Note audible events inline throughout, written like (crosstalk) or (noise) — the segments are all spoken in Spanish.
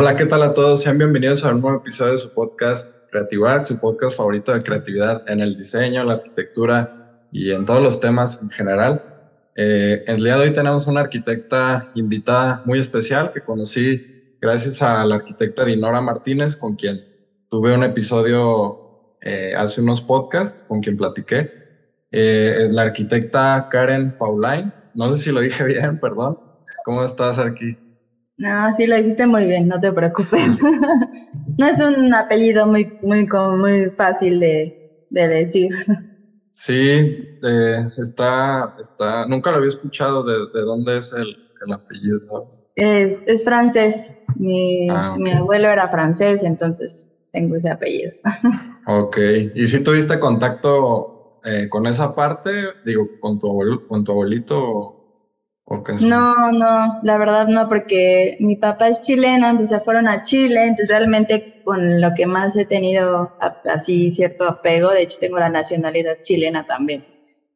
Hola, ¿qué tal a todos? Sean bienvenidos a un nuevo episodio de su podcast Creativar, su podcast favorito de creatividad en el diseño, la arquitectura y en todos los temas en general. Eh, el día de hoy tenemos una arquitecta invitada muy especial que conocí gracias a la arquitecta Dinora Martínez, con quien tuve un episodio eh, hace unos podcasts, con quien platiqué. Eh, la arquitecta Karen Pauline, no sé si lo dije (laughs) bien, perdón. ¿Cómo estás, aquí? No, sí lo hiciste muy bien, no te preocupes. (laughs) no es un apellido muy, muy, muy fácil de, de decir. Sí, eh, está, está, nunca lo había escuchado de, de dónde es el, el apellido, Es, es francés. Mi, ah, mi abuelo era francés, entonces tengo ese apellido. (laughs) ok, ¿y si tuviste contacto eh, con esa parte? Digo, con tu, con tu abuelito no, no, la verdad no, porque mi papá es chileno, entonces fueron a Chile, entonces realmente con lo que más he tenido así cierto apego, de hecho tengo la nacionalidad chilena también.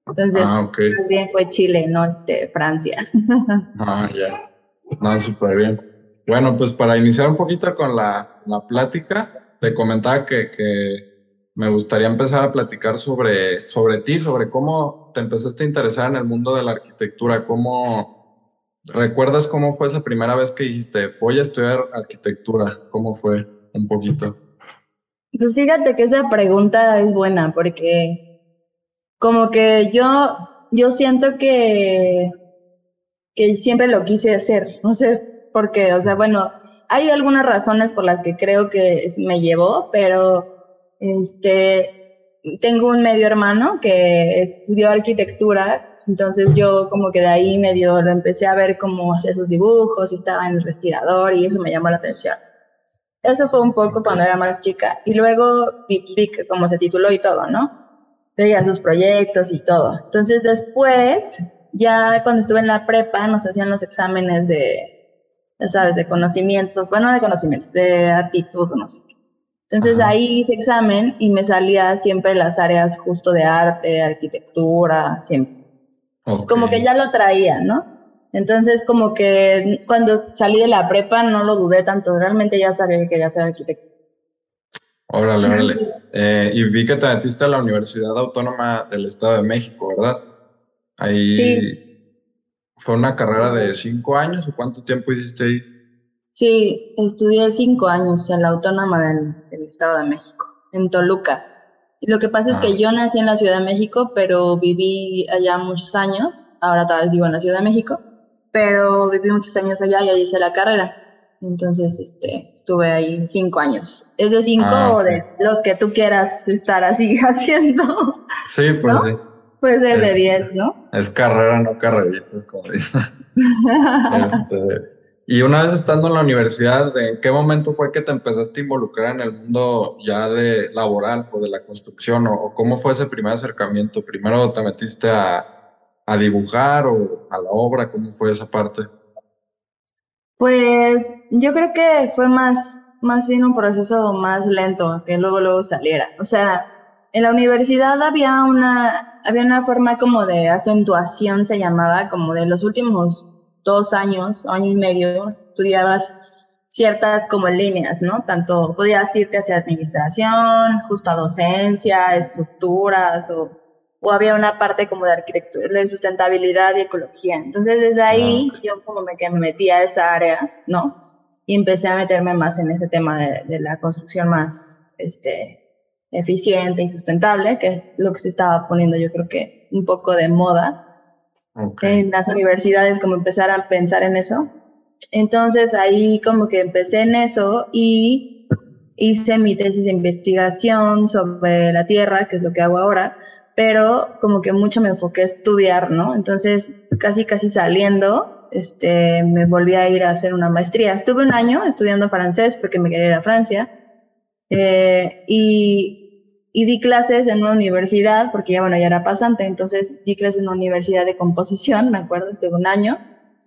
Entonces, ah, más bien fue Chile, no este, Francia. (laughs) Ah, ya. No, súper bien. Bueno, pues para iniciar un poquito con la, la plática, te comentaba que, que me gustaría empezar a platicar sobre, sobre ti, sobre cómo te empezaste a interesar en el mundo de la arquitectura, cómo recuerdas cómo fue esa primera vez que dijiste, voy a estudiar arquitectura, cómo fue un poquito. Pues fíjate que esa pregunta es buena porque como que yo, yo siento que, que siempre lo quise hacer, no sé por qué, o sea, bueno, hay algunas razones por las que creo que me llevó, pero este, tengo un medio hermano que estudió arquitectura, entonces yo como que de ahí medio lo empecé a ver cómo hacía sus dibujos y estaba en el respirador y eso me llamó la atención. Eso fue un poco cuando era más chica. Y luego vi, cómo se tituló y todo, ¿no? Veía sus proyectos y todo. Entonces después, ya cuando estuve en la prepa, nos hacían los exámenes de, ya sabes, de conocimientos, bueno, de conocimientos, de actitud, no sé entonces ahí hice examen y me salía siempre las áreas justo de arte, arquitectura, siempre. Es como que ya lo traía, ¿no? Entonces como que cuando salí de la prepa no lo dudé tanto, realmente ya sabía que quería ser arquitecto. Órale, (laughs) órale. Eh, y vi que te metiste a la Universidad Autónoma del Estado de México, ¿verdad? Ahí sí. fue una carrera de cinco años o cuánto tiempo hiciste ahí? Sí, estudié cinco años en la Autónoma del, Estado de México, en Toluca. Lo que pasa es que ah. yo nací en la Ciudad de México, pero viví allá muchos años. Ahora tal vez vivo en la Ciudad de México, pero viví muchos años allá y ahí hice la carrera. Entonces, este, estuve ahí cinco años. ¿Es de cinco ah, o de los que tú quieras estar así (laughs) haciendo? Sí, pues sí. Puede ser de diez, ¿no? Es carrera, no carreritas, como dicen. (laughs) este, y una vez estando en la universidad, ¿en qué momento fue que te empezaste a involucrar en el mundo ya de laboral o de la construcción? ¿O, cómo fue ese primer acercamiento? ¿Primero te metiste a, a, dibujar o a la obra? ¿Cómo fue esa parte? Pues yo creo que fue más, más bien un proceso más lento, que luego luego saliera. O sea, en la universidad había una, había una forma como de acentuación, se llamaba, como de los últimos dos años, año y medio, estudiabas ciertas como líneas, ¿no? Tanto podías irte hacia administración, justo a docencia, estructuras, o, o había una parte como de arquitectura, de sustentabilidad y ecología. Entonces, desde ahí ah, yo como me, que me metí a esa área, ¿no? Y empecé a meterme más en ese tema de, de la construcción más, este, eficiente y sustentable, que es lo que se estaba poniendo yo creo que un poco de moda en las universidades, como empezar a pensar en eso. Entonces ahí como que empecé en eso y hice mi tesis de investigación sobre la Tierra, que es lo que hago ahora, pero como que mucho me enfoqué a estudiar, ¿no? Entonces casi casi saliendo, este, me volví a ir a hacer una maestría. Estuve un año estudiando francés porque me quería ir a Francia. Eh, y y di clases en una universidad, porque ya, bueno, ya era pasante, entonces di clases en una universidad de composición, me acuerdo, estuve un año,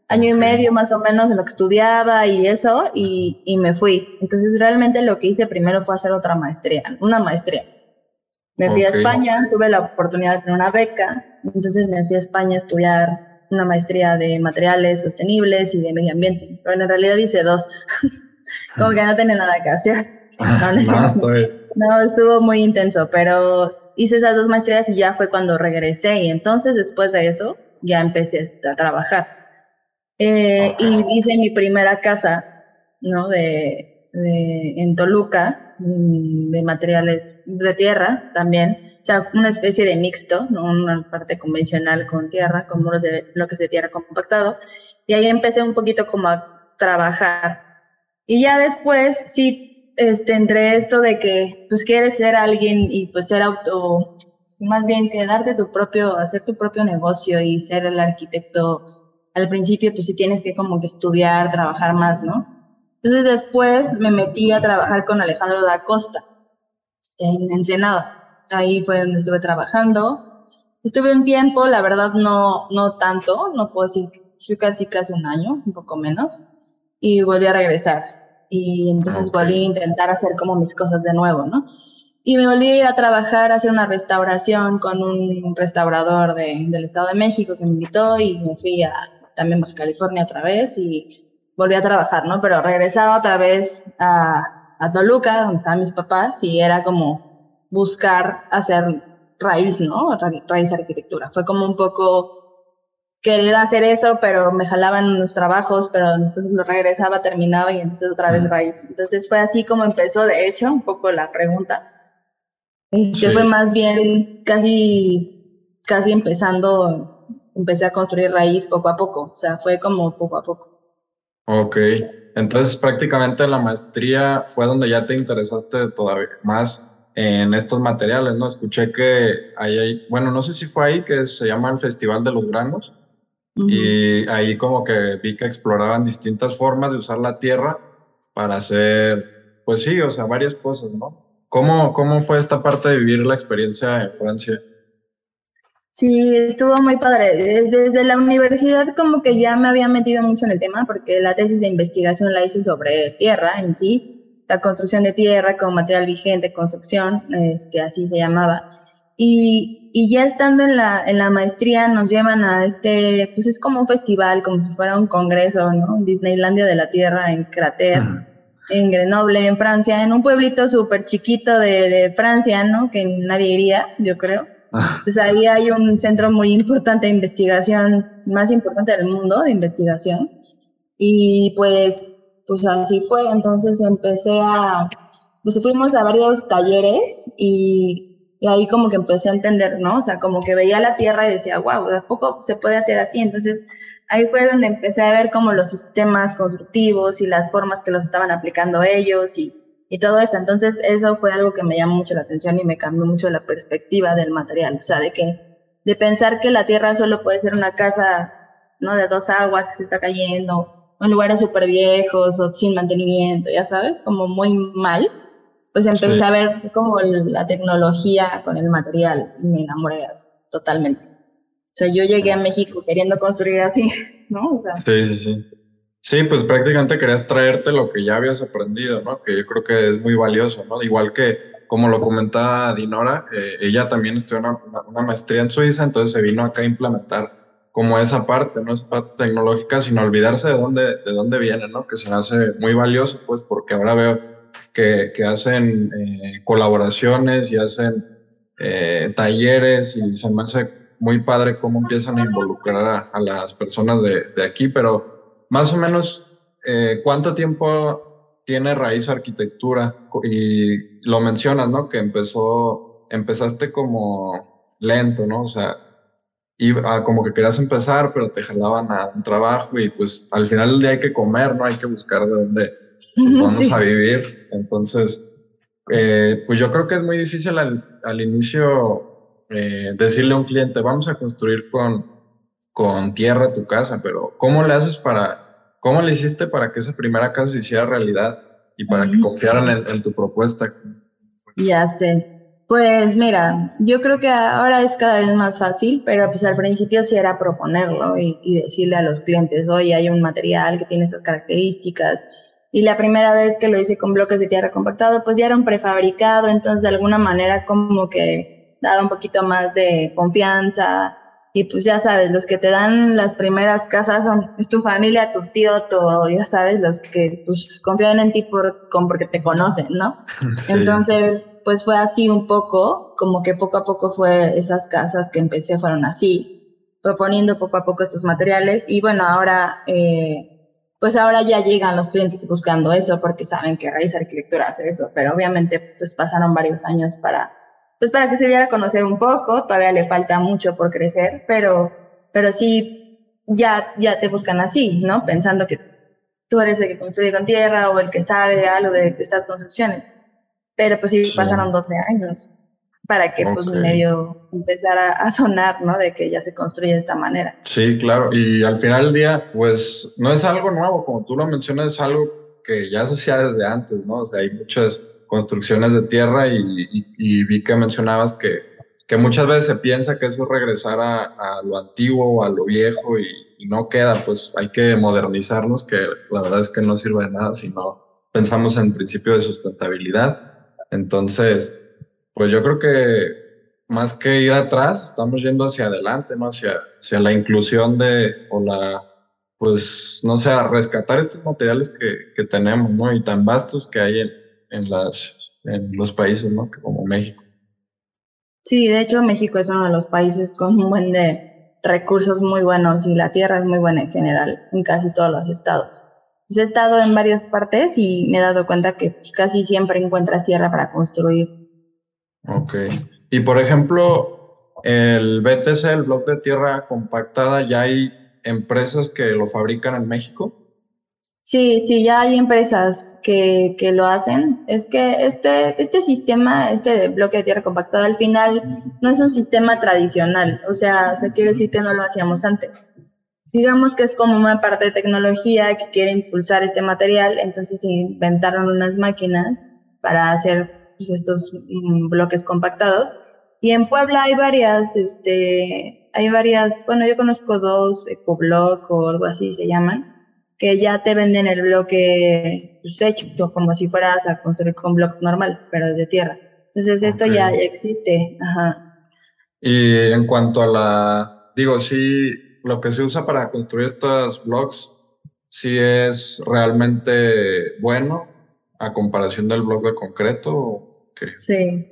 año y medio más o menos en lo que estudiaba y eso, y, y me fui. Entonces realmente lo que hice primero fue hacer otra maestría, una maestría. Me fui a España, tuve la oportunidad de tener una beca, entonces me fui a España a estudiar una maestría de materiales sostenibles y de medio ambiente, pero en realidad hice dos. (laughs) como que no tenía nada que hacer. (laughs) no, estuvo muy intenso, pero hice esas dos maestrías y ya fue cuando regresé y entonces después de eso ya empecé a trabajar. Eh, y hice mi primera casa, ¿no? De, de, en Toluca, de materiales de tierra también, o sea, una especie de mixto, ¿no? Una parte convencional con tierra, con muros de bloques de tierra compactado. Y ahí empecé un poquito como a trabajar. Y ya después sí este, entre esto de que pues quieres ser alguien y pues ser auto, más bien que darte tu propio, hacer tu propio negocio y ser el arquitecto, al principio pues sí tienes que como que estudiar, trabajar más, ¿no? Entonces después me metí a trabajar con Alejandro da Costa en Ensenada. Ahí fue donde estuve trabajando. Estuve un tiempo, la verdad no, no tanto, no puedo decir, fui casi casi un año, un poco menos, y volví a regresar y entonces volví a intentar hacer como mis cosas de nuevo, ¿no? Y me volví a ir a trabajar, a hacer una restauración con un restaurador de, del Estado de México que me invitó y me fui a también Baja California otra vez y volví a trabajar, ¿no? Pero regresaba otra vez a, a Toluca, donde estaban mis papás, y era como buscar hacer raíz, ¿no? Raíz arquitectura. Fue como un poco querer hacer eso, pero me jalaban los trabajos, pero entonces lo regresaba, terminaba y entonces otra vez raíz. Entonces fue así como empezó, de hecho, un poco la pregunta. Que fue más bien casi, casi empezando, empecé a construir raíz poco a poco, o sea, fue como poco a poco. Ok, entonces prácticamente la maestría fue donde ya te interesaste todavía más en estos materiales, ¿no? Escuché que ahí hay, bueno, no sé si fue ahí que se llama el Festival de los Granos, y ahí como que vi que exploraban distintas formas de usar la tierra para hacer, pues sí, o sea, varias cosas, ¿no? ¿Cómo, cómo fue esta parte de vivir la experiencia en Francia? Sí, estuvo muy padre. Desde la universidad como que ya me había metido mucho en el tema porque la tesis de investigación la hice sobre tierra en sí, la construcción de tierra con material vigente, construcción, este, así se llamaba. Y, y ya estando en la, en la maestría nos llevan a este, pues es como un festival, como si fuera un congreso, ¿no? Disneylandia de la Tierra en Crater, en Grenoble, en Francia, en un pueblito súper chiquito de, de, Francia, ¿no? Que nadie iría, yo creo. Ah. Pues ahí hay un centro muy importante de investigación, más importante del mundo de investigación. Y pues, pues así fue. Entonces empecé a, pues fuimos a varios talleres y y ahí como que empecé a entender, ¿no? O sea, como que veía la tierra y decía, wow, ¿a poco se puede hacer así? Entonces, ahí fue donde empecé a ver como los sistemas constructivos y las formas que los estaban aplicando ellos y, y todo eso. Entonces, eso fue algo que me llamó mucho la atención y me cambió mucho la perspectiva del material. O sea, de que, de pensar que la tierra solo puede ser una casa, ¿no? De dos aguas que se está cayendo, en lugares súper viejos o sin mantenimiento, ya sabes, como muy mal pues empecé a ver como la tecnología con el material y me enamoré totalmente. O sea, yo llegué a México queriendo construir así, (laughs) ¿no? O sea, sí, sí, sí. Sí, pues prácticamente querías traerte lo que ya habías aprendido, ¿no? Que yo creo que es muy valioso, ¿no? Igual que, como lo comentaba Dinora, eh, ella también estudió una, una, maestría en Suiza, entonces se vino acá a implementar como esa parte, ¿no? Esa parte tecnológica, sin olvidarse de dónde, de dónde viene, ¿no? Que se me hace muy valioso, pues, porque ahora veo que, hacen eh, colaboraciones y hacen eh, talleres y se me hace muy padre cómo empiezan a involucrar a, las personas de, aquí, pero más o menos, eh, ¿cuánto tiempo tiene raíz arquitectura? Y lo mencionas, ¿no? Que empezó, empezaste como lento, ¿no? O sea, iba, como que querías empezar, pero te jalaban a un trabajo y pues al final del día hay que comer, ¿no? Hay que buscar de dónde vamos a vivir. Entonces, eh, pues yo creo que es muy difícil al, al inicio eh, decirle a un cliente, vamos a construir con, con tierra tu casa, pero ¿cómo le haces para, cómo le hiciste para que esa primera casa se hiciera realidad y para que confiaran en, en tu propuesta? Ya sé. Pues mira, yo creo que ahora es cada vez más fácil, pero pues al principio sí era proponerlo y, y, decirle a los clientes, oye, hay un material que tiene esas características, y la primera vez que lo hice con bloques de tierra compactado, pues ya era un prefabricado, entonces de alguna manera como que daba un poquito más de confianza y pues ya sabes, los que te dan las primeras casas son es tu familia, tu tío, tu, ya sabes, los que pues confían en ti por, porque te conocen, ¿no? (laughs) Entonces, pues fue así un poco, como que poco a poco fue esas casas que empecé fueron así, proponiendo poco a poco estos materiales y bueno, ahora, eh, pues ahora ya llegan los clientes buscando eso porque saben que Raíz Arquitectura hace eso, pero obviamente pues pasaron varios años para pues para que se diera a conocer un poco, todavía le falta mucho por crecer, pero, pero sí, ya, ya te buscan así, ¿no? Pensando que tú eres el que construye con tierra o el que sabe algo de estas construcciones. Pero pues sí, pasaron 12 años para que pues medio empezara a sonar, ¿no? De que ya se construye de esta manera. Sí, claro. Y al final del día, pues no es algo nuevo, como tú lo mencionas, es algo que ya se hacía desde antes, ¿no? O sea, hay muchas construcciones de tierra y, vi que mencionabas que, que, muchas veces se piensa que eso es regresar a, lo antiguo o a lo viejo y, no queda, pues hay que modernizarnos, que la verdad es que no sirve de nada si no pensamos en principio de sustentabilidad. Entonces, pues yo creo que más que ir atrás, estamos yendo hacia adelante, ¿no? Hacia, hacia la inclusión de, o la, pues, no sé, rescatar estos materiales que, que tenemos, ¿no? Y tan vastos que hay en, en, las, en los países, ¿no? Como México. Sí, de hecho México es uno de los países con un buen de recursos muy buenos y la tierra es muy buena en general en casi todos los estados. Pues he estado en varias partes y me he dado cuenta que pues, casi siempre encuentras tierra para construir. Ok. Y por ejemplo, el BTC, el bloque de tierra compactada, ¿ya hay empresas que lo fabrican en México? Sí, sí, ya hay empresas que, que, lo hacen. Es que este, este sistema, este bloque de tierra compactado, al final no es un sistema tradicional. O sea, o sea, quiere decir que no lo hacíamos antes. Digamos que es como una parte de tecnología que quiere impulsar este material, entonces inventaron unas máquinas para hacer pues, estos mm, bloques compactados. Y en Puebla hay varias, este, hay varias, bueno, yo conozco dos, Ecoblock o algo así se llaman que ya te venden el bloque pues, hecho, como si fueras a construir con un bloque normal, pero de tierra. Entonces esto ya, existe. Ajá. Y en cuanto a la, digo, sí, lo que se usa para construir estos blocks, sí es realmente bueno a comparación del bloque de concreto. Sí.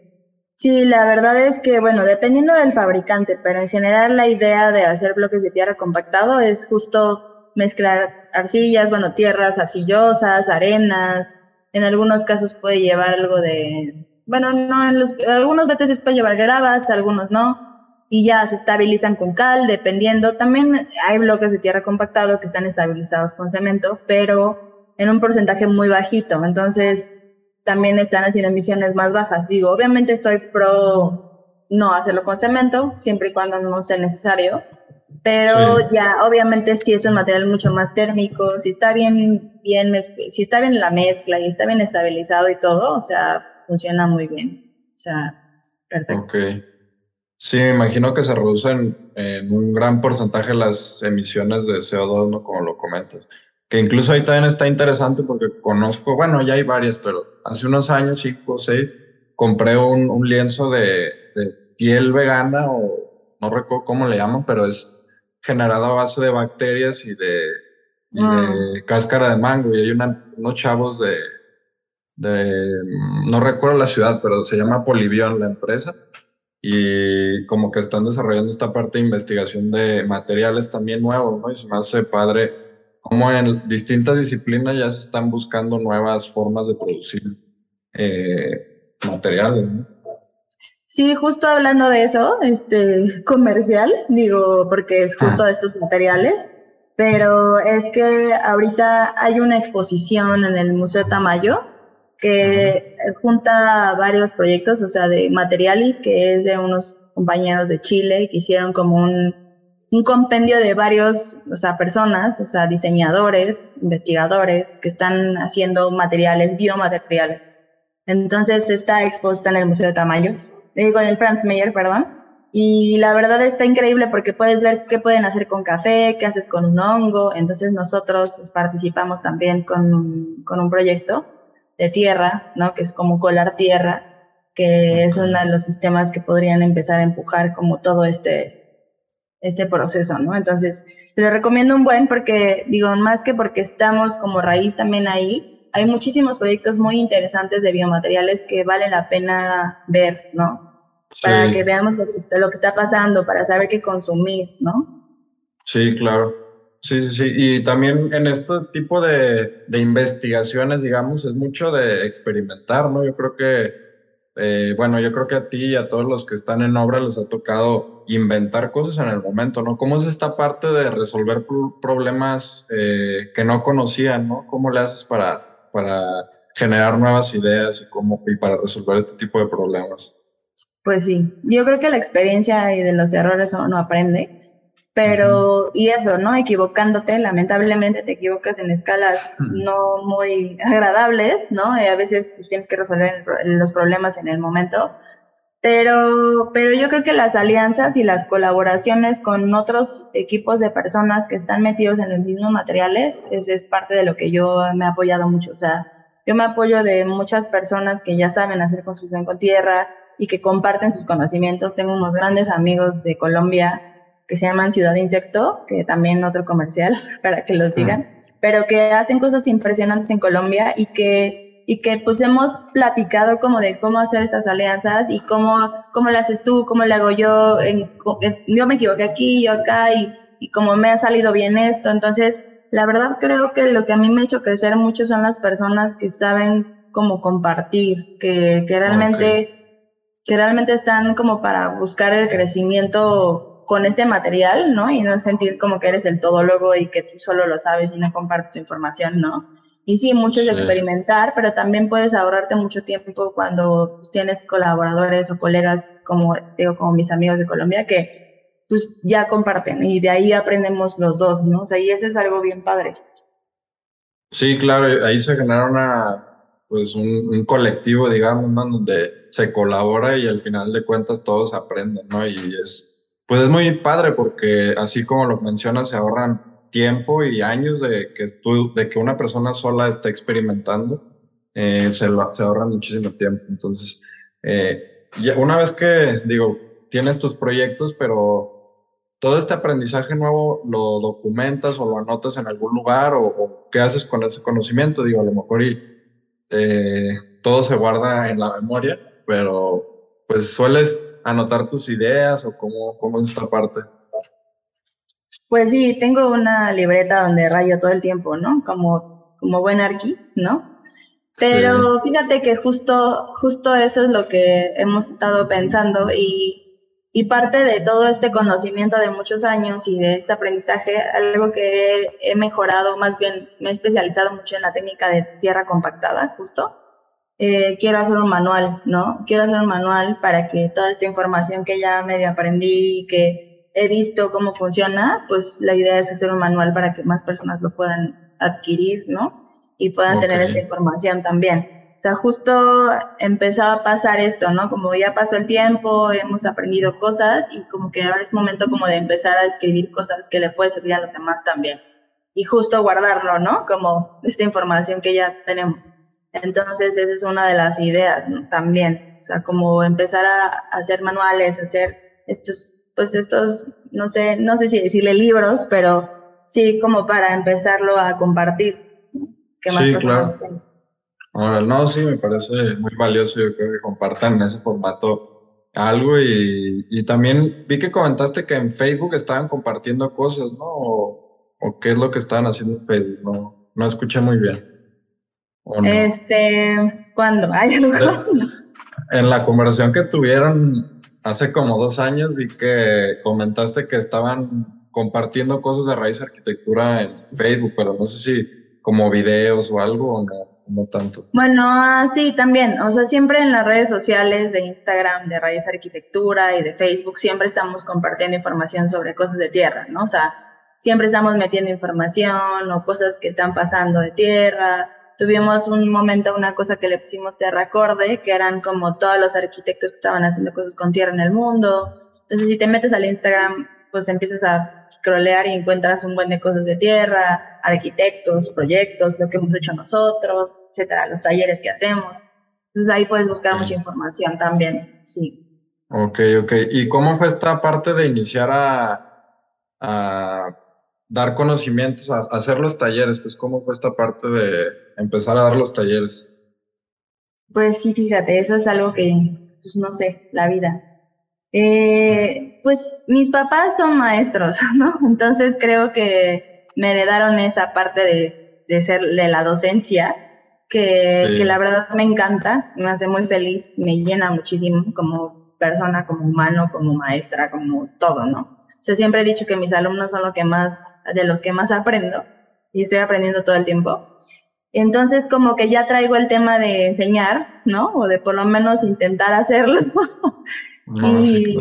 Sí, la verdad es que, bueno, dependiendo del fabricante, pero en general la idea de hacer bloques de tierra compactado es justo mezclar arcillas, bueno, tierras arcillosas, arenas. En algunos casos puede llevar algo de, bueno, no, en los, algunos veces puede llevar gravas, algunos no. Y ya se estabilizan con cal, dependiendo. También hay bloques de tierra compactado que están estabilizados con cemento, pero en un porcentaje muy bajito. Entonces, también están haciendo emisiones más bajas. Digo, obviamente soy pro no hacerlo con cemento, siempre y cuando no sea necesario pero ya obviamente si es un material mucho más térmico, si está bien, bien si está bien la mezcla y está bien estabilizado y todo, o sea, funciona muy bien. O sea, perfecto. Ok. Sí, me imagino que se reducen en un gran porcentaje las emisiones de CO2, ¿no? Como lo comentas. Que incluso ahí también está interesante porque conozco, bueno, ya hay varias, pero hace unos años, cinco o seis, compré un, un lienzo de, de piel vegana o no recuerdo cómo le llaman, pero es generado a base de bacterias y de, cáscara de mango. Y hay unos chavos de, no recuerdo la ciudad, pero se llama Polivion la empresa. Y como que están desarrollando esta parte de investigación de materiales también nuevos, ¿no? Y se me hace padre como en distintas disciplinas ya se están buscando nuevas formas de producir eh, materiales, ¿no? Sí, justo hablando de eso, este comercial, digo, porque es justo de estos materiales, pero es que ahorita hay una exposición en el Museo Tamayo que junta varios proyectos, o sea, de materiales, que es de unos compañeros de Chile que hicieron como un, un compendio de varios, o sea, personas, o sea, diseñadores, investigadores, que están haciendo materiales, biomateriales. Entonces está expuesta en el Museo de Tamayo digo, en el Franz Mayer, perdón. Y la verdad está increíble porque puedes ver qué pueden hacer con café, qué haces con un hongo. Entonces nosotros participamos también con, con un proyecto de tierra, ¿no? Que es como colar tierra, que es uno de los sistemas que podrían empezar a empujar como todo este, este proceso, ¿no? Entonces, les recomiendo un buen porque, digo, más que porque estamos como raíz también ahí, hay muchísimos proyectos muy interesantes de biomateriales que vale la pena ver, ¿no? Para que veamos lo que, está, lo que está pasando, para saber qué consumir, ¿no? Sí, claro. Sí, sí, sí. Y también en este tipo de, de investigaciones, digamos, es mucho de experimentar, ¿no? Yo creo que eh, bueno, yo creo que a ti y a todos los que están en obra les ha tocado inventar cosas en el momento, ¿no? ¿Cómo es esta parte de resolver problemas eh, que no conocían, ¿no? ¿Cómo le haces para, para generar nuevas ideas y, cómo, y para resolver este tipo de problemas? Pues sí, yo creo que la experiencia y de los errores uno aprende. Pero, y eso, ¿no? Equivocándote, lamentablemente te equivocas en escalas no muy agradables, ¿no? Y a veces pues tienes que resolver los problemas en el momento. Pero, pero yo creo que las alianzas y las colaboraciones con otros equipos de personas que están metidos en los mismos materiales es, es parte de lo que yo me he apoyado mucho. O sea, yo me apoyo de muchas personas que ya saben hacer construcción con tierra y que comparten sus conocimientos. Tengo unos grandes amigos de Colombia que se llaman Ciudad Insecto, que también otro comercial (laughs) para que los sigan, pero que hacen cosas impresionantes en Colombia y que, y que pues hemos platicado como de cómo hacer estas alianzas y cómo, cómo las haces tú, cómo le hago yo, en, yo me equivoqué aquí, yo acá y, y cómo me ha salido bien esto. Entonces, la verdad creo que lo que a mí me ha hecho crecer mucho son las personas que saben cómo compartir, que, que realmente... que realmente están como para buscar el crecimiento con este material, ¿no? Y no sentir como que eres el todólogo y que tú solo lo sabes y no compartes información, ¿no? Y sí, mucho es experimentar, pero también puedes ahorrarte mucho tiempo cuando pues, tienes colaboradores o colegas, como digo, como mis amigos de Colombia, que pues ya comparten y de ahí aprendemos los dos, ¿no? O sea, y eso es algo bien padre. Sí, claro, ahí se genera una, pues un, un colectivo, digamos, ¿no? Donde se colabora y al final de cuentas todos aprenden, ¿no? Y es, pues es muy padre porque así como lo mencionas, se ahorran tiempo y años de que, de que una persona sola está experimentando, eh, se, se ahorra muchísimo tiempo. Entonces, eh, una vez que, digo, tienes tus proyectos, pero todo este aprendizaje nuevo lo documentas o lo anotas en algún lugar o, qué haces con ese conocimiento, digo, a lo mejor y eh, todo se guarda en la memoria, pero pues sueles anotar tus ideas o cómo, cómo es esta parte? Pues sí, tengo una libreta donde rayo todo el tiempo, ¿no? Como, como buen arqui, ¿no? Pero fíjate que justo, justo eso es lo que hemos estado pensando y, y parte de todo este conocimiento de muchos años y de este aprendizaje, algo que he mejorado, más bien me he especializado mucho en la técnica de tierra compactada, justo. Eh, quiero hacer un manual, ¿no? Quiero hacer un manual para que toda esta información que ya medio aprendí y que he visto cómo funciona, pues la idea es hacer un manual para que más personas lo puedan adquirir, ¿no? Y puedan tener esta información también. O sea, justo empezaba a pasar esto, ¿no? Como ya pasó el tiempo, hemos aprendido cosas y como que ahora es momento como de empezar a escribir cosas que le puede servir a los demás también. Y justo guardarlo, ¿no? Como esta información que ya tenemos. Entonces, esa es una de las ideas también. O sea, como empezar a, hacer manuales, hacer estos, pues estos, no sé, no sé si decirle libros, pero sí como para empezarlo a compartir. Que más sí, claro. Ahora, no, sí, me parece muy valioso. Yo creo que compartan en ese formato algo y, y, también vi que comentaste que en Facebook estaban compartiendo cosas, ¿no? O, o, qué es lo que estaban haciendo en Facebook, no, no escuché muy bien. Este, ¿cuándo? Ay, En la conversación que tuvieron hace como dos años, vi que comentaste que estaban compartiendo cosas de raíz arquitectura en Facebook, pero no sé si como videos o algo o no, no tanto. Bueno, ah, sí, también. O sea, siempre en las redes sociales de Instagram, de Raíz Arquitectura y de Facebook, siempre estamos compartiendo información sobre cosas de tierra, ¿no? O sea, siempre estamos metiendo información o cosas que están pasando de tierra tuvimos un momento, una cosa que le pusimos terracorde, que eran como todos los arquitectos que estaban haciendo cosas con tierra en el mundo. Entonces, si te metes al Instagram, pues empiezas a scrollear y encuentras un buen de cosas de tierra, arquitectos, proyectos, lo que hemos hecho nosotros, etcétera, los talleres que hacemos. Entonces ahí puedes buscar mucha información también, sí. Ok, ok. ¿Y cómo fue esta parte de iniciar a, a dar conocimientos, a, hacer los talleres, pues cómo fue esta parte de empezar a dar los talleres. Pues sí, fíjate, eso es algo que, pues no sé, la vida. Eh, pues mis papás son maestros, (laughs) ¿no? Entonces creo que me heredaron esa parte de, de ser de la docencia, que, que, la verdad me encanta, me hace muy feliz, me llena muchísimo como persona, como humano, como maestra, como todo, ¿no? O sea, siempre he dicho que mis alumnos son lo que más, de los que más aprendo y estoy aprendiendo todo el tiempo. Entonces, como que ya traigo el tema de enseñar, ¿no? O de por lo menos intentar hacerlo. (laughs) y,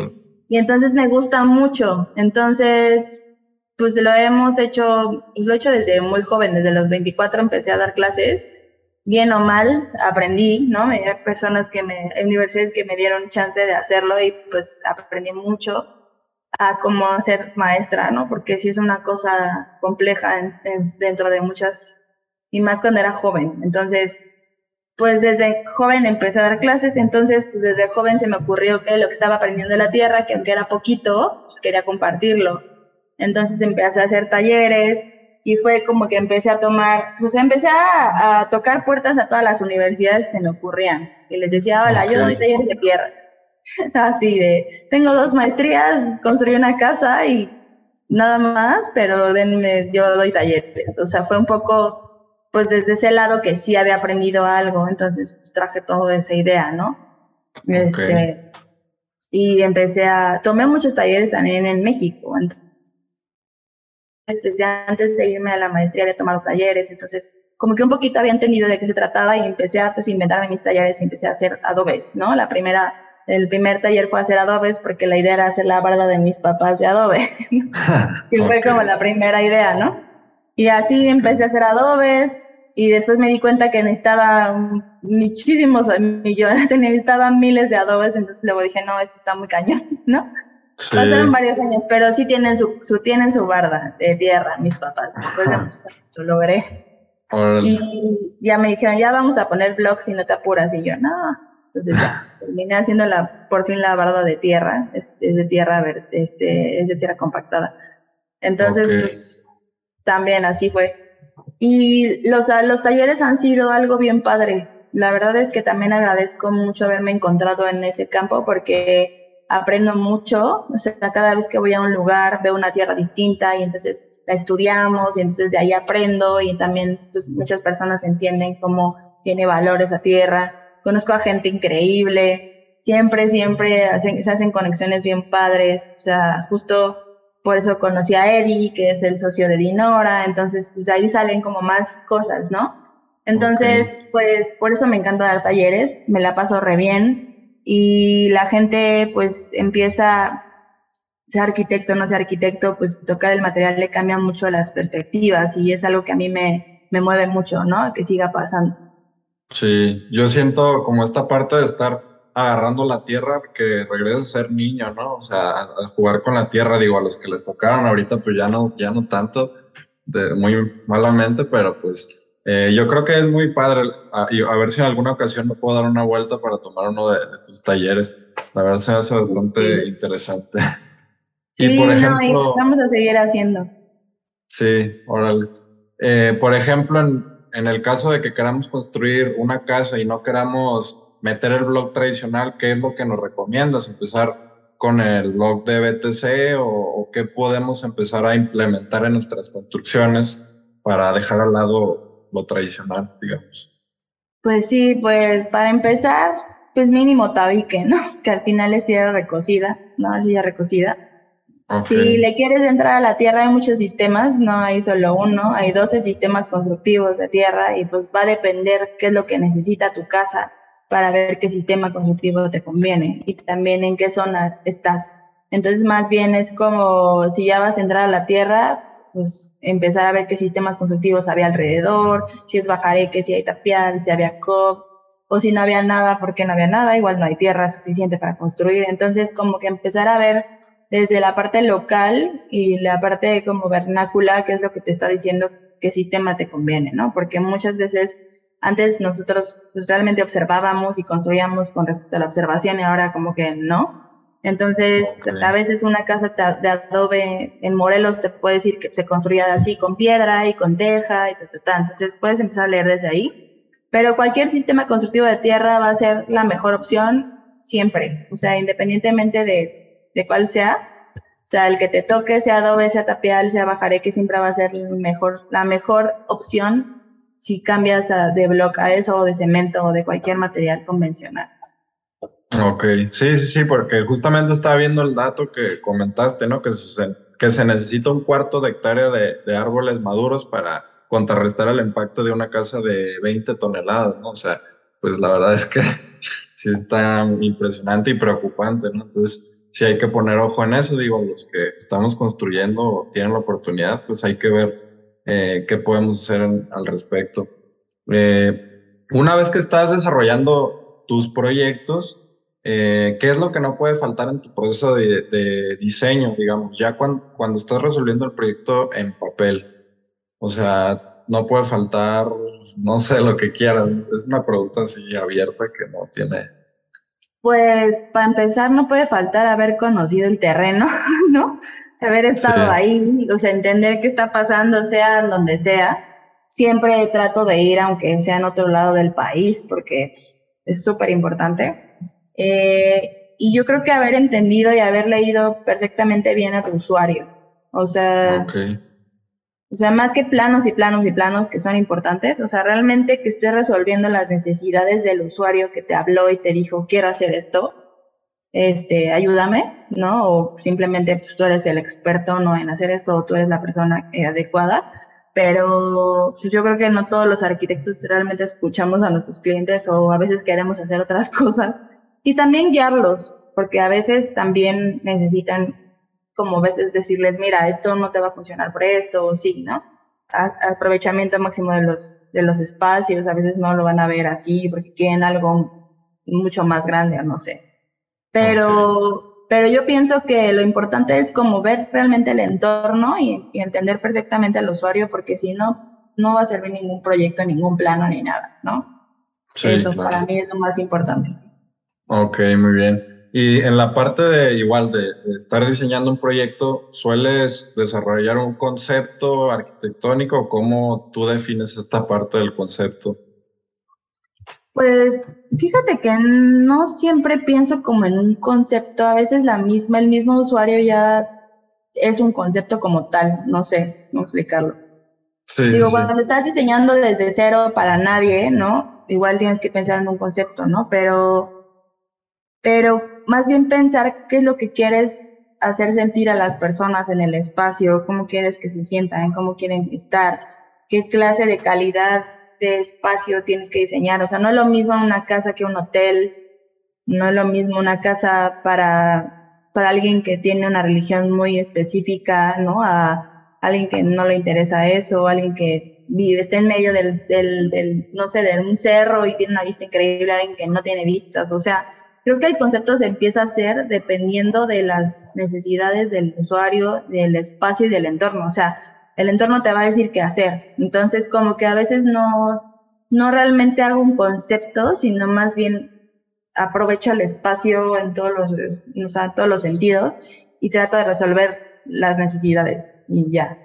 y, entonces me gusta mucho. Entonces, pues lo hemos hecho, pues lo he hecho desde muy joven, desde los 24 empecé a dar clases. Bien o mal, aprendí, ¿no? Hay personas que me, universidades que me dieron chance de hacerlo y pues aprendí mucho a cómo ser maestra, ¿no? Porque sí es una cosa compleja dentro de muchas, y más cuando era joven. Entonces, pues desde joven empecé a dar clases, entonces pues desde joven se me ocurrió que lo que estaba aprendiendo de la tierra, que aunque era poquito, pues quería compartirlo. Entonces empecé a hacer talleres y fue como que empecé a tomar, pues empecé a, a tocar puertas a todas las universidades que se me ocurrían. Y les decía, hola, yo doy talleres de tierra (laughs) Así de, tengo dos maestrías, construí una casa y nada más, pero denme, yo doy talleres. O sea, fue un poco, pues desde ese lado que sí había aprendido algo, entonces pues traje toda esa idea, ¿no? Este, y empecé a, tomé muchos talleres también en México. Entonces, desde antes de irme a la maestría había tomado talleres, entonces como que un poquito había entendido de qué se trataba y empecé a pues, inventarme mis talleres y empecé a hacer adobes, ¿no? La primera el primer taller fue hacer adobes porque la idea era hacer la barda de mis papás de adobe. (laughs) que fue como la primera idea, ¿no? Y así empecé a hacer adobes y después me di cuenta que necesitaba muchísimos millones, (laughs) necesitaba miles de adobes, entonces luego dije, no, esto está muy cañón, (laughs) ¿no? Pasaron varios años, pero sí tienen su, su, tienen su barda de tierra, mis papás. Después de mucho lo logré. Y ya me dijeron, ya vamos a poner blogs y no te apuras. Y yo, no, entonces ya terminé haciendo la, por fin la barda de tierra, es, de tierra este, es de tierra compactada. Entonces, pues también así fue. Y los, los talleres han sido algo bien padre. La verdad es que también agradezco mucho haberme encontrado en ese campo porque aprendo mucho. O sea, cada vez que voy a un lugar veo una tierra distinta y entonces la estudiamos y entonces de ahí aprendo y también pues, muchas personas entienden cómo tiene valor esa tierra conozco a gente increíble, siempre, siempre se hacen conexiones bien padres, o sea, justo por eso conocí a Eri, que es el socio de Dinora, entonces pues ahí salen como más cosas, ¿no? Entonces, pues por eso me encanta dar talleres, me la paso re bien y la gente pues empieza, sea arquitecto, no sea arquitecto, pues tocar el material le cambia mucho las perspectivas y es algo que a mí me, me mueve mucho, ¿no? Que siga pasando. Sí, yo siento como esta parte de estar agarrando la tierra que regresa a ser niño, ¿no? O sea, a, jugar con la tierra, digo, a los que les tocaron ahorita, pues ya no, ya no tanto, de, muy malamente, pero pues eh, yo creo que es muy padre. A, a, ver si en alguna ocasión me puedo dar una vuelta para tomar uno de, tus talleres. La verdad se me hace bastante interesante. (laughs) Sí, por ejemplo, vamos a seguir haciendo. Sí, órale. Eh, por ejemplo, en, en el caso de que queramos construir una casa y no queramos meter el blog tradicional, ¿qué es lo que nos recomiendas? ¿Empezar con el blog de BTC o, qué podemos empezar a implementar en nuestras construcciones para dejar al lado lo tradicional, digamos? Pues sí, pues para empezar, pues mínimo tabique, ¿no? (laughs) Que al final es tierra recocida, ¿no? Es tierra recocida. Si le quieres entrar a la Tierra hay muchos sistemas, no hay solo uno, hay 12 sistemas constructivos de Tierra y pues va a depender qué es lo que necesita tu casa para ver qué sistema constructivo te conviene y también en qué zona estás. Entonces más bien es como si ya vas a entrar a la Tierra, pues empezar a ver qué sistemas constructivos había alrededor, si es bajareque, si hay tapial, si había COP, o si no había nada, porque no había nada, igual no hay tierra suficiente para construir. Entonces como que empezar a ver desde la parte local y la parte como vernácula, que es lo que te está diciendo qué sistema te conviene, ¿no? Porque muchas veces antes nosotros pues, realmente observábamos y construíamos con respecto a la observación y ahora como que no. Entonces, a veces una casa de adobe en Morelos te puede decir que se construía así con piedra y con teja y tal, Entonces, puedes empezar a leer desde ahí. Pero cualquier sistema constructivo de tierra va a ser la mejor opción siempre. O sea, independientemente de, de cuál sea. O sea, el que te toque, sea adobe, sea tapial, sea bajaré, que siempre va a ser mejor, la mejor opción si cambias de bloque a eso o de cemento o de cualquier material convencional. Ok, sí, sí, sí, porque justamente estaba viendo el dato que comentaste, ¿no? Que se, que se necesita un cuarto de hectárea de, de árboles maduros para contrarrestar el impacto de una casa de 20 toneladas, ¿no? O sea, pues la verdad es que (laughs) sí está impresionante y preocupante, ¿no? Entonces, sí hay que poner ojo en eso, digo, los que estamos construyendo tienen la oportunidad, pues hay que ver eh, qué podemos hacer al respecto. Eh, una vez que estás desarrollando tus proyectos, eh, ¿qué es lo que no puede faltar en tu proceso de, diseño, digamos, ya cuando, cuando estás resolviendo el proyecto en papel? O sea, no puede faltar, no sé, lo que quieras. Es una pregunta así abierta que no tiene. Pues para empezar, no puede faltar haber conocido el terreno, (laughs) ¿no? Haber estado ahí, o sea, entender qué está pasando, sea donde sea. Siempre trato de ir, aunque sea en otro lado del país, porque es súper importante. Eh, y yo creo que haber entendido y haber leído perfectamente bien a tu usuario. O sea, o sea, más que planos y planos y planos que son importantes, o sea, realmente que estés resolviendo las necesidades del usuario que te habló y te dijo, quiero hacer esto, este, ayúdame, ¿no? O simplemente pues, tú eres el experto no en hacer esto o tú eres la persona eh, adecuada. Pero pues, yo creo que no todos los arquitectos realmente escuchamos a nuestros clientes o a veces queremos hacer otras (laughs) cosas y también guiarlos, porque a veces también necesitan, como a veces decirles, mira, esto no te va a funcionar por esto, o sí, ¿no? aprovechamiento máximo de los, de los espacios, a veces no lo van a ver así porque quieren algo mucho más grande, o no sé. Pero, pero yo pienso que lo importante es como ver realmente el entorno y, y entender perfectamente al usuario, porque si no, no va a servir ningún proyecto, ningún plano ni nada, ¿no? Eso para mí es lo más importante. Ok, muy bien. Y en la parte de igual de, estar diseñando un proyecto, ¿sueles desarrollar un concepto arquitectónico cómo tú defines esta parte del concepto? Pues fíjate que no siempre pienso como en un concepto, a veces la misma, el mismo usuario ya es un concepto como tal, no sé cómo explicarlo. Sí, Digo, cuando estás diseñando desde cero para nadie, ¿no? Igual tienes que pensar en un concepto, ¿no? Pero pero más bien pensar qué es lo que quieres hacer sentir a las personas en el espacio, cómo quieres que se sientan, cómo quieren estar, qué clase de calidad de espacio tienes que diseñar. O sea, no es lo mismo una casa que un hotel, no es lo mismo una casa para, para alguien que tiene una religión muy específica, ¿no? A alguien que no le interesa eso, alguien que vive, está en medio del, del, del, no sé, de un cerro y tiene una vista increíble, alguien que no tiene vistas. O sea, Creo que el concepto se empieza a hacer dependiendo de las necesidades del usuario, del espacio y del entorno. O sea, el entorno te va a decir qué hacer. Entonces, como que a veces no, no realmente hago un concepto, sino más bien aprovecho el espacio en todos los, o sea, todos los sentidos y trato de resolver las necesidades y ya.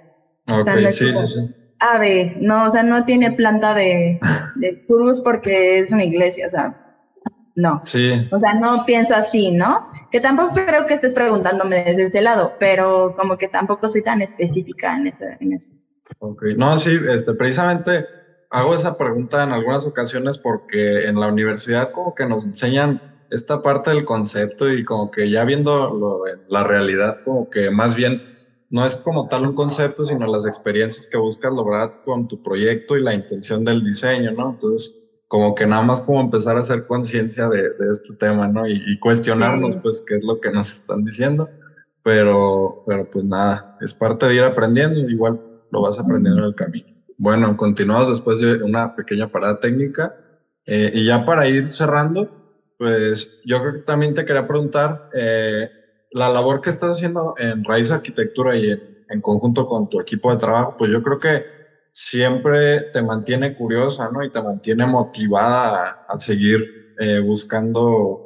o sea, no sí, sí, sí. Ave, no, o sea, no tiene planta de, de cruz porque es una iglesia, o sea, no. Sí. O sea, no pienso así, ¿no? Que tampoco creo que estés preguntándome desde ese lado, pero como que tampoco soy tan específica en, ese, en eso. Ok. No, sí, este, precisamente hago esa pregunta en algunas ocasiones porque en la universidad como que nos enseñan esta parte del concepto y como que ya viendo la realidad, como que más bien no es como tal un concepto, sino las experiencias que buscas lograr con tu proyecto y la intención del diseño, ¿no? Entonces, como que nada más como empezar a hacer conciencia de, de, este tema, ¿no? Y, cuestionarnos, pues, qué es lo que nos están diciendo. Pero, pero pues nada, es parte de ir aprendiendo, igual lo vas aprendiendo en el camino. Bueno, continuamos después de una pequeña parada técnica. Eh, y ya para ir cerrando, pues yo creo que también te quería preguntar, eh, la labor que estás haciendo en Raíz Arquitectura y en, en conjunto con tu equipo de trabajo, pues yo creo que siempre te mantiene curiosa, ¿no? Y te mantiene motivada a, seguir eh, buscando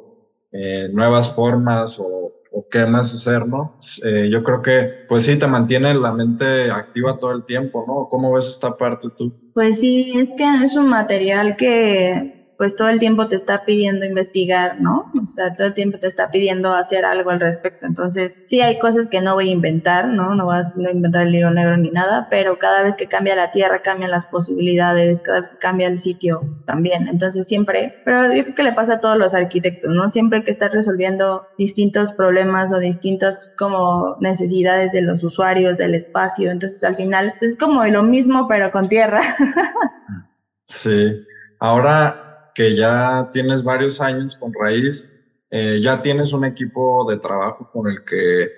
eh, nuevas formas o, qué más hacer, ¿no? Eh, yo creo que, pues sí, te mantiene la mente activa todo el tiempo, ¿no? ¿Cómo ves esta parte tú? Pues sí, es que es un material que pues todo el tiempo te está pidiendo investigar, ¿no? O sea, todo el tiempo te está pidiendo hacer algo al respecto. Entonces, sí hay cosas que no voy a inventar, ¿no? No vas a inventar el libro negro ni nada, pero cada vez que cambia la tierra, cambian las posibilidades, cada vez que cambia el sitio también. Entonces, siempre, pero yo creo que le pasa a todos los arquitectos, ¿no? Siempre que estás resolviendo distintos problemas o distintas como necesidades de los usuarios, del espacio. Entonces, al final, pues, es como lo mismo, pero con tierra. (laughs) sí. Ahora, que ya tienes varios años con Raíz, eh, ya tienes un equipo de trabajo con el que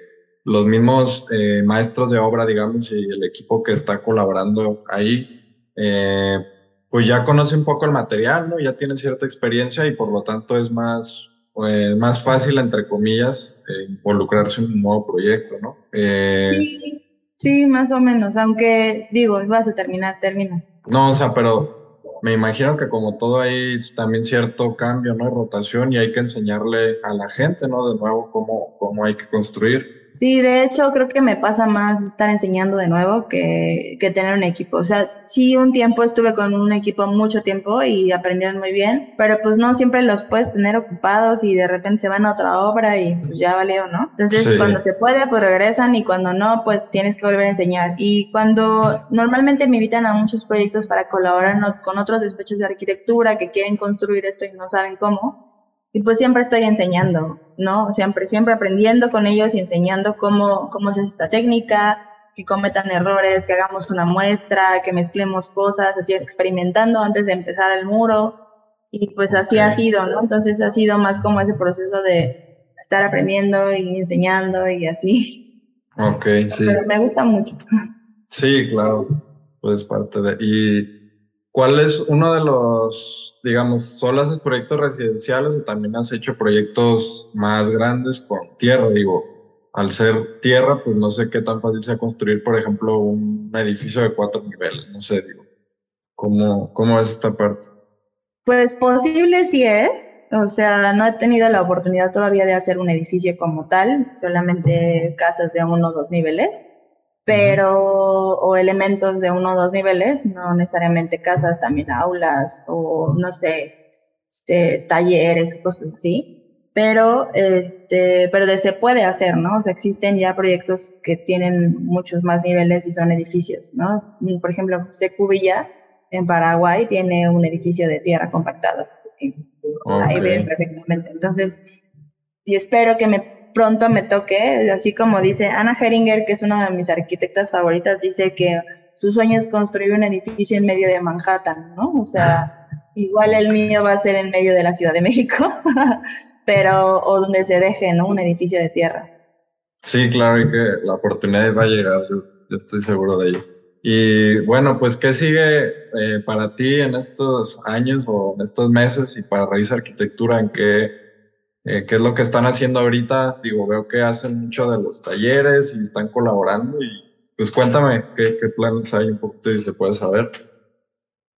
los mismos eh, maestros de obra, digamos, y el equipo que está colaborando ahí, eh, pues ya conoce un poco el material, ¿no? Ya tiene cierta experiencia y por lo tanto es más, más fácil, entre comillas, involucrarse en un nuevo proyecto, ¿no? sí, sí, más o menos, aunque digo, vas a terminar, termina. No, o sea, pero me imagino que como todo hay también cierto cambio, ¿no? Rotación y hay que enseñarle a la gente, ¿no? De nuevo cómo, cómo hay que construir. Sí, de hecho creo que me pasa más estar enseñando de nuevo que, que, tener un equipo. O sea, sí, un tiempo estuve con un equipo mucho tiempo y aprendieron muy bien, pero pues no siempre los puedes tener ocupados y de repente se van a otra obra y pues ya valió, ¿no? Entonces cuando se puede, pues regresan y cuando no, pues tienes que volver a enseñar. Y cuando normalmente me invitan a muchos proyectos para colaborar con otros despechos de arquitectura que quieren construir esto y no saben cómo, y pues siempre estoy enseñando, ¿no? Siempre, siempre aprendiendo con ellos y enseñando cómo, cómo se hace esta técnica, que cometan errores, que hagamos una muestra, que mezclemos cosas, así experimentando antes de empezar el muro. Y pues así ha sido, ¿no? Entonces ha sido más como ese proceso de estar aprendiendo y enseñando y así. Ok, (laughs) sí. Pero me gusta mucho. Sí, claro. Pues parte de... Y ¿Cuál es uno de los, digamos, solo haces proyectos residenciales o también has hecho proyectos más grandes con tierra? Digo, al ser tierra, pues no sé qué tan fácil sea construir, por ejemplo, un edificio de cuatro niveles, no sé, digo, ¿cómo, cómo es esta parte? Pues posible sí es, o sea, no he tenido la oportunidad todavía de hacer un edificio como tal, solamente casas de uno o dos niveles pero o elementos de uno o dos niveles, no necesariamente casas, también aulas o no sé, este, talleres cosas así, pero este, pero de se puede hacer, ¿no? O sea, existen ya proyectos que tienen muchos más niveles y son edificios, ¿no? Por ejemplo, José Cubilla en Paraguay tiene un edificio de tierra compactado. Ahí ven perfectamente. Entonces, y espero que me pronto me toque, así como dice Ana Heringer, que es una de mis arquitectas favoritas, dice que su sueño es construir un edificio en medio de Manhattan, ¿no? O sea, (laughs) igual el mío va a ser en medio de la Ciudad de México, (laughs) pero, o donde se deje, ¿no? Un edificio de tierra. Sí, claro, y que la oportunidad va a llegar, yo, estoy seguro de ello. Y bueno, pues, ¿qué sigue eh, para ti en estos años o en estos meses y para Raíz Arquitectura? ¿En qué eh, qué es lo que están haciendo ahorita. Digo, veo que hacen mucho de los talleres y están colaborando y pues cuéntame qué, qué planes hay un poquito y se puede saber.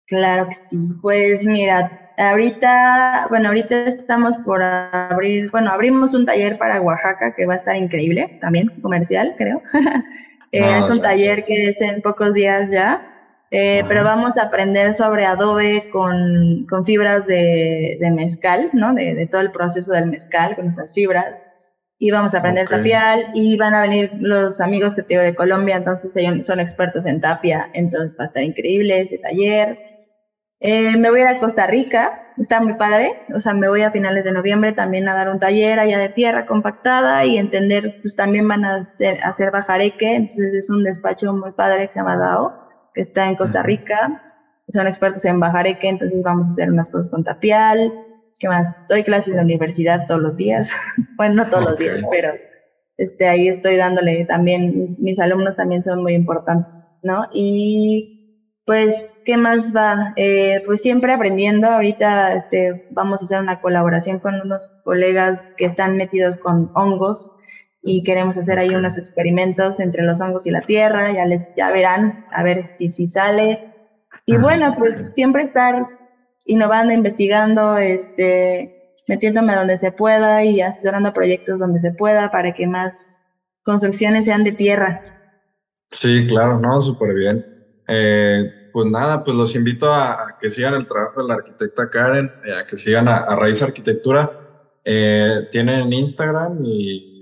Claro que sí. Pues mira, ahorita, bueno, ahorita estamos por abrir, bueno, abrimos un taller para Oaxaca que va a estar increíble, también comercial, creo. Eh, (laughs) ah, es un taller que es en pocos días ya. Eh, pero vamos a aprender sobre adobe con, con fibras de, de, mezcal, ¿no? De, de, todo el proceso del mezcal con estas fibras. Y vamos a aprender tapial y van a venir los amigos que tengo de Colombia, entonces ellos son expertos en tapia, entonces va a estar increíble ese taller. Eh, me voy a ir a Costa Rica, está muy padre, o sea, me voy a finales de noviembre también a dar un taller allá de tierra compactada y entender, pues también van a hacer, hacer bajareque, entonces es un despacho muy padre que se llama DAO que está en Costa Rica. Son expertos en bajareque, entonces vamos a hacer unas cosas con tapial. ¿Qué más? Doy clases en la universidad todos los días. (laughs) bueno, no todos los días, pero este, ahí estoy dándole también, mis, alumnos también son muy importantes, ¿no? Y pues, ¿qué más va? Eh, pues siempre aprendiendo. Ahorita este, vamos a hacer una colaboración con unos colegas que están metidos con hongos y queremos hacer ahí unos experimentos entre los hongos y la tierra, ya les ya verán a ver si si sale. Y bueno, pues siempre estar innovando, investigando, este metiéndome donde se pueda y asesorando proyectos donde se pueda para que más construcciones sean de tierra. Sí, claro, no, súper bien. Eh, pues nada, pues los invito a, que sigan el trabajo de la arquitecta Karen, eh, a que sigan a, Raíz Arquitectura. Eh, tienen Instagram y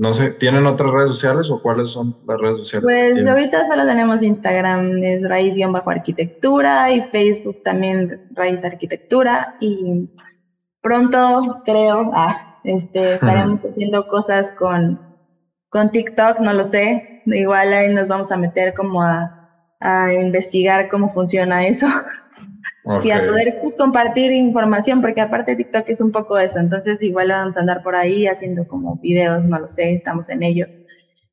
no sé, ¿tienen otras redes sociales o cuáles son las redes sociales? Pues ahorita solo tenemos Instagram, es raíz-arquitectura y Facebook también Raíz Arquitectura y pronto creo, ah, este, estaremos haciendo cosas con, con TikTok, no lo sé, igual ahí nos vamos a meter como a a investigar cómo funciona eso (laughs) y a poder pues, compartir información, porque aparte TikTok es un poco eso, entonces igual vamos a andar por ahí haciendo como videos, no lo sé, estamos en ello.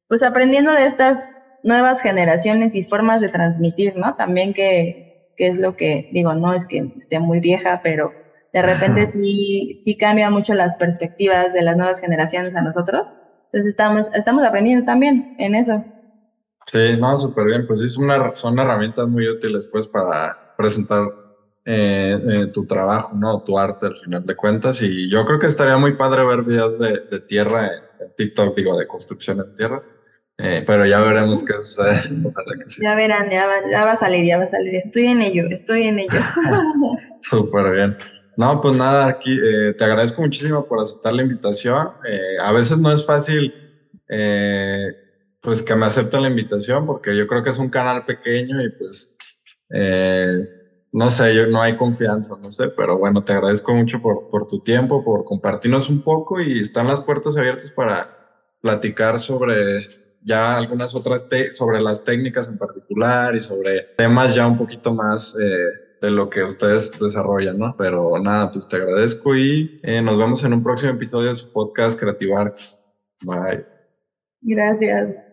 Pues aprendiendo de estas nuevas generaciones y formas de transmitir, ¿no? También que, que es lo que digo, no es que esté muy vieja, pero de repente (laughs) sí, sí cambia mucho las perspectivas de las nuevas generaciones a nosotros. Entonces estamos, estamos aprendiendo también en eso. Sí, no, súper bien. Pues sí, son, son herramientas muy útiles pues para presentar eh, eh, tu trabajo, ¿no? Tu arte al final de cuentas. Y yo creo que estaría muy padre ver videos de, de tierra en, TikTok, digo, de construcción en tierra. Eh, pero ya veremos qué sucede. (laughs) (laughs) Ya verán, ya va, ya va a salir, ya va a salir. Estoy en ello, estoy en ello. (laughs) súper bien. No, pues nada, aquí te agradezco muchísimo por aceptar la invitación. a veces no es fácil pues que me acepten la invitación, porque yo creo que es un canal pequeño y pues, eh, no sé, yo, no hay confianza, no sé, pero bueno, te agradezco mucho por, por tu tiempo, por compartirnos un poco y están las puertas abiertas para platicar sobre ya algunas otras, sobre las técnicas en particular y sobre temas ya un poquito más eh, de lo que ustedes desarrollan, ¿no? Pero nada, pues te agradezco y eh, nos vemos en un próximo episodio de su podcast Creative Arts. Bye. Gracias.